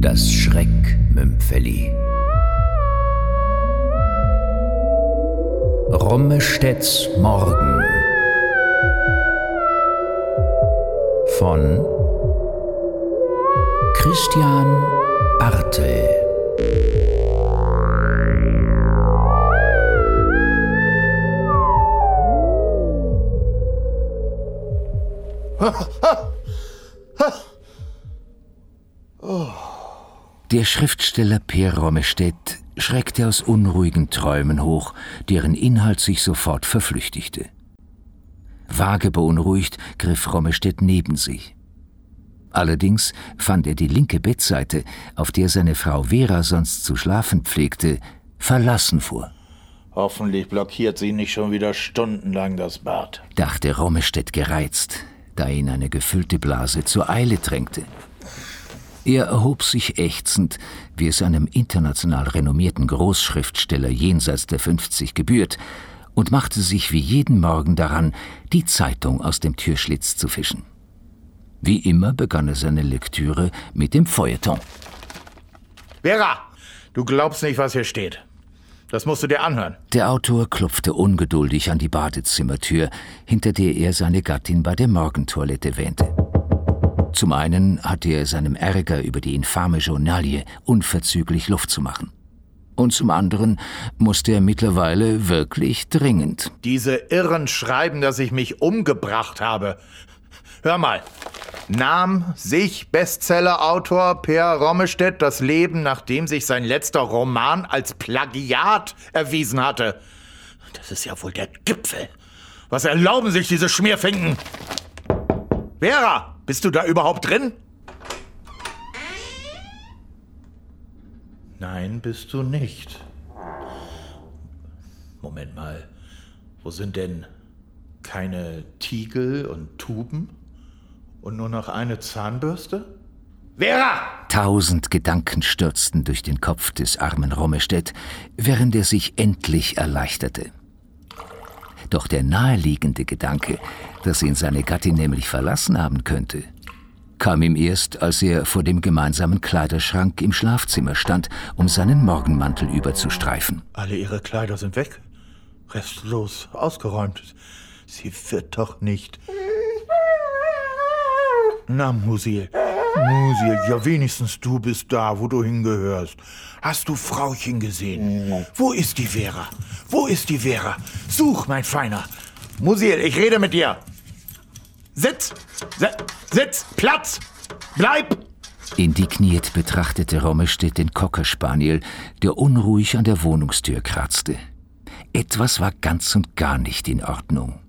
Das Schreckmümpfeli. Rommestedts Morgen von Christian Bartel. Der Schriftsteller Per Rommestedt schreckte aus unruhigen Träumen hoch, deren Inhalt sich sofort verflüchtigte. Vage beunruhigt griff Rommestedt neben sich. Allerdings fand er die linke Bettseite, auf der seine Frau Vera sonst zu schlafen pflegte, verlassen vor. Hoffentlich blockiert sie nicht schon wieder stundenlang das Bad, dachte Rommestedt gereizt, da ihn eine gefüllte Blase zur Eile drängte. Er erhob sich ächzend, wie es einem international renommierten Großschriftsteller jenseits der 50 gebührt, und machte sich wie jeden Morgen daran, die Zeitung aus dem Türschlitz zu fischen. Wie immer begann er seine Lektüre mit dem Feuilleton. Vera, du glaubst nicht, was hier steht. Das musst du dir anhören. Der Autor klopfte ungeduldig an die Badezimmertür, hinter der er seine Gattin bei der Morgentoilette wähnte. Zum einen hatte er seinem Ärger über die infame Journalie unverzüglich Luft zu machen. Und zum anderen musste er mittlerweile wirklich dringend. Diese Irren schreiben, dass ich mich umgebracht habe. Hör mal. Nahm sich Bestsellerautor Per Rommestedt das Leben, nachdem sich sein letzter Roman als Plagiat erwiesen hatte. Das ist ja wohl der Gipfel. Was erlauben sich diese Schmierfinken? Vera, bist du da überhaupt drin? Nein, bist du nicht. Moment mal. Wo sind denn keine Tiegel und Tuben? Und nur noch eine Zahnbürste? Vera! Tausend Gedanken stürzten durch den Kopf des armen Rommestedt, während er sich endlich erleichterte. Doch der naheliegende Gedanke, dass ihn seine Gattin nämlich verlassen haben könnte, kam ihm erst, als er vor dem gemeinsamen Kleiderschrank im Schlafzimmer stand, um seinen Morgenmantel überzustreifen. Alle ihre Kleider sind weg. Restlos ausgeräumt. Sie wird doch nicht. Na, Musil. Musil, ja wenigstens du bist da, wo du hingehörst. Hast du Frauchen gesehen? Wo ist die Vera? Wo ist die Vera? Such, mein Feiner. Musil, ich rede mit dir. Sitz! Sitz! Platz! Bleib! Indigniert betrachtete Rommestedt den Cockerspaniel, der unruhig an der Wohnungstür kratzte. Etwas war ganz und gar nicht in Ordnung.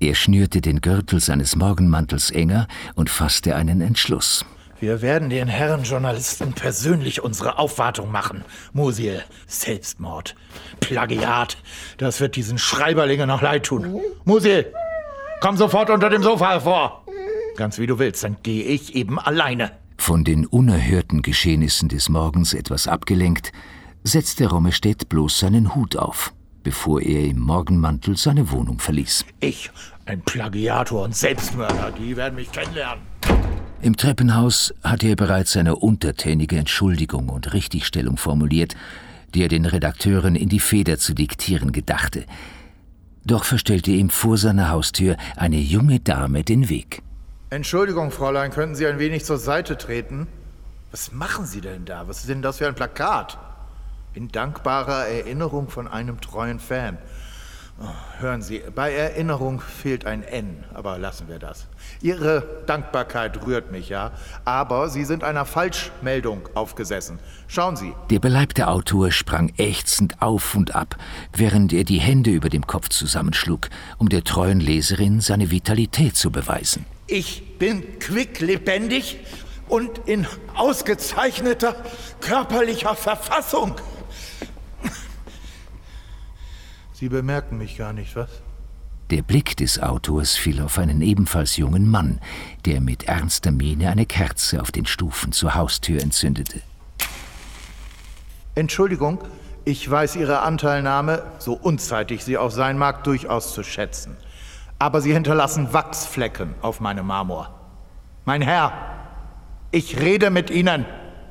Er schnürte den Gürtel seines Morgenmantels enger und fasste einen Entschluss. Wir werden den Herren Journalisten persönlich unsere Aufwartung machen. Musil, Selbstmord, Plagiat, das wird diesen Schreiberlingen noch leid tun. Musil, komm sofort unter dem Sofa hervor. Ganz wie du willst, dann gehe ich eben alleine. Von den unerhörten Geschehnissen des Morgens etwas abgelenkt, setzte Rommestedt bloß seinen Hut auf bevor er im Morgenmantel seine Wohnung verließ. Ich, ein Plagiator und Selbstmörder, die werden mich kennenlernen. Im Treppenhaus hatte er bereits eine untertänige Entschuldigung und Richtigstellung formuliert, die er den Redakteuren in die Feder zu diktieren gedachte. Doch verstellte ihm vor seiner Haustür eine junge Dame den Weg. Entschuldigung, Fräulein, könnten Sie ein wenig zur Seite treten? Was machen Sie denn da? Was ist denn das für ein Plakat? In dankbarer Erinnerung von einem treuen Fan. Oh, hören Sie, bei Erinnerung fehlt ein N, aber lassen wir das. Ihre Dankbarkeit rührt mich, ja, aber Sie sind einer Falschmeldung aufgesessen. Schauen Sie. Der beleibte Autor sprang ächzend auf und ab, während er die Hände über dem Kopf zusammenschlug, um der treuen Leserin seine Vitalität zu beweisen. Ich bin quicklebendig und in ausgezeichneter körperlicher Verfassung. Sie bemerken mich gar nicht, was? Der Blick des Autors fiel auf einen ebenfalls jungen Mann, der mit ernster Miene eine Kerze auf den Stufen zur Haustür entzündete. Entschuldigung, ich weiß Ihre Anteilnahme, so unzeitig sie auch sein mag, durchaus zu schätzen. aber sie hinterlassen Wachsflecken auf meinem Marmor. Mein Herr, ich rede mit Ihnen.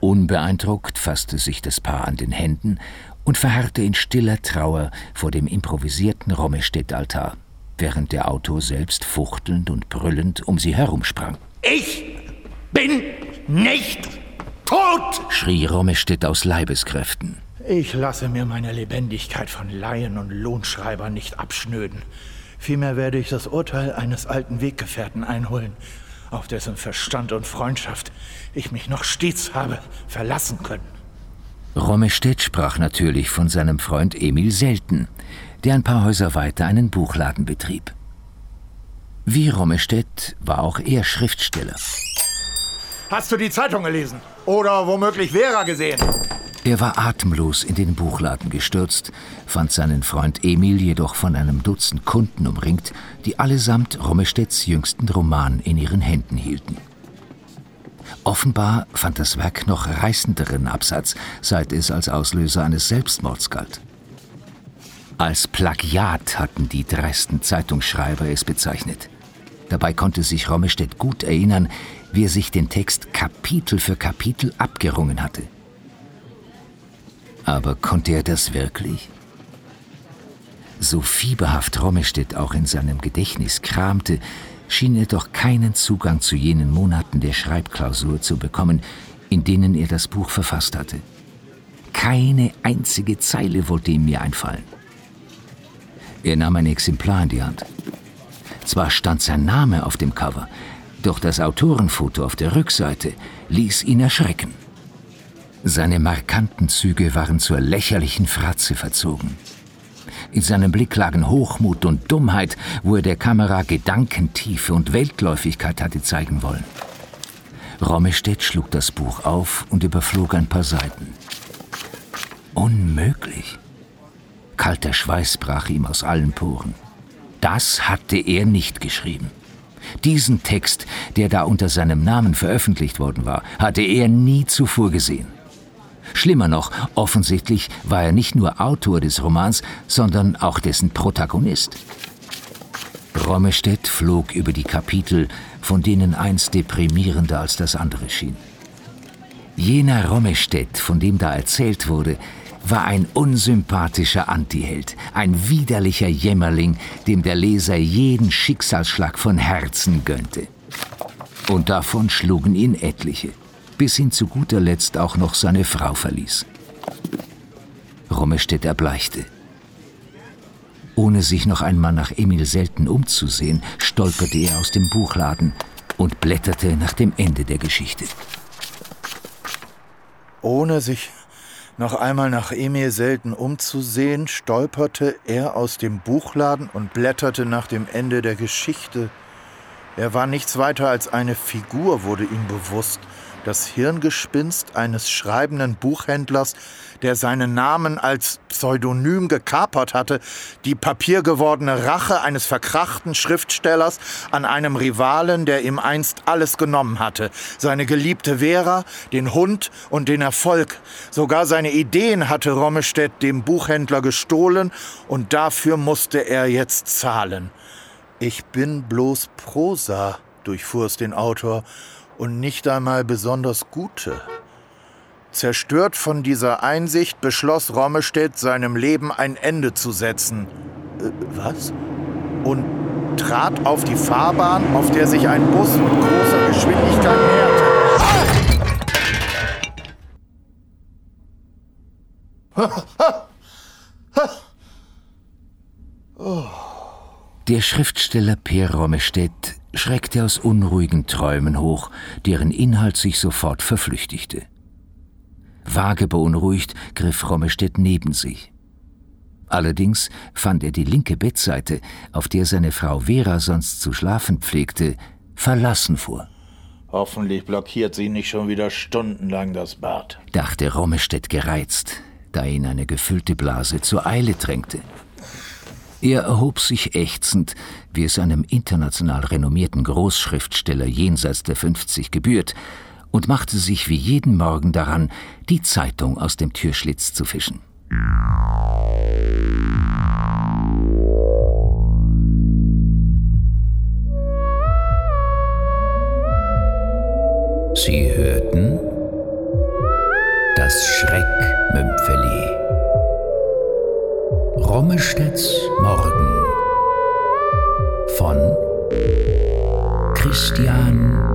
Unbeeindruckt fasste sich das Paar an den Händen und verharrte in stiller Trauer vor dem improvisierten Rommestedt-Altar, während der Autor selbst fuchtelnd und brüllend um sie herumsprang. Ich bin nicht tot! schrie Rommestedt aus Leibeskräften. Ich lasse mir meine Lebendigkeit von Laien und Lohnschreibern nicht abschnöden. Vielmehr werde ich das Urteil eines alten Weggefährten einholen, auf dessen Verstand und Freundschaft ich mich noch stets habe verlassen können. Rommestedt sprach natürlich von seinem Freund Emil Selten, der ein paar Häuser weiter einen Buchladen betrieb. Wie Rommestedt war auch er Schriftsteller. Hast du die Zeitung gelesen? Oder womöglich Vera gesehen? Er war atemlos in den Buchladen gestürzt, fand seinen Freund Emil jedoch von einem Dutzend Kunden umringt, die allesamt Rommestedts jüngsten Roman in ihren Händen hielten. Offenbar fand das Werk noch reißenderen Absatz, seit es als Auslöser eines Selbstmords galt. Als Plagiat hatten die dreisten Zeitungsschreiber es bezeichnet. Dabei konnte sich Rommestedt gut erinnern, wie er sich den Text Kapitel für Kapitel abgerungen hatte. Aber konnte er das wirklich? So fieberhaft Rommestedt auch in seinem Gedächtnis kramte, schien er doch keinen Zugang zu jenen Monaten der Schreibklausur zu bekommen, in denen er das Buch verfasst hatte. Keine einzige Zeile wollte ihm mir einfallen. Er nahm ein Exemplar in die Hand. Zwar stand sein Name auf dem Cover, doch das Autorenfoto auf der Rückseite ließ ihn erschrecken. Seine markanten Züge waren zur lächerlichen Fratze verzogen. In seinem Blick lagen Hochmut und Dummheit, wo er der Kamera Gedankentiefe und Weltläufigkeit hatte zeigen wollen. Rommestedt schlug das Buch auf und überflog ein paar Seiten. Unmöglich. Kalter Schweiß brach ihm aus allen Poren. Das hatte er nicht geschrieben. Diesen Text, der da unter seinem Namen veröffentlicht worden war, hatte er nie zuvor gesehen. Schlimmer noch, offensichtlich war er nicht nur Autor des Romans, sondern auch dessen Protagonist. Rommestedt flog über die Kapitel, von denen eins deprimierender als das andere schien. Jener Rommestedt, von dem da erzählt wurde, war ein unsympathischer Antiheld, ein widerlicher Jämmerling, dem der Leser jeden Schicksalsschlag von Herzen gönnte. Und davon schlugen ihn etliche bis ihn zu guter Letzt auch noch seine Frau verließ. Rommestedt erbleichte. Ohne sich noch einmal nach Emil Selten umzusehen, stolperte er aus dem Buchladen und blätterte nach dem Ende der Geschichte. Ohne sich noch einmal nach Emil Selten umzusehen, stolperte er aus dem Buchladen und blätterte nach dem Ende der Geschichte. Er war nichts weiter als eine Figur, wurde ihm bewusst, das Hirngespinst eines schreibenden Buchhändlers, der seinen Namen als Pseudonym gekapert hatte, die papiergewordene Rache eines verkrachten Schriftstellers an einem Rivalen, der ihm einst alles genommen hatte, seine geliebte Vera, den Hund und den Erfolg. Sogar seine Ideen hatte Rommestedt dem Buchhändler gestohlen und dafür musste er jetzt zahlen. Ich bin bloß Prosa, durchfuhr es den Autor, und nicht einmal besonders gute. Zerstört von dieser Einsicht beschloss Rommestedt, seinem Leben ein Ende zu setzen. Äh, was? Und trat auf die Fahrbahn, auf der sich ein Bus mit großer Geschwindigkeit näherte. Der Schriftsteller Per Rommestedt schreckte aus unruhigen Träumen hoch, deren Inhalt sich sofort verflüchtigte. Vage beunruhigt griff Rommestedt neben sich. Allerdings fand er die linke Bettseite, auf der seine Frau Vera sonst zu schlafen pflegte, verlassen vor. Hoffentlich blockiert sie nicht schon wieder stundenlang das Bad, dachte Rommestedt gereizt, da ihn eine gefüllte Blase zur Eile drängte. Er erhob sich ächzend, wie es einem international renommierten Großschriftsteller jenseits der 50 gebührt, und machte sich wie jeden Morgen daran, die Zeitung aus dem Türschlitz zu fischen. Von Christian.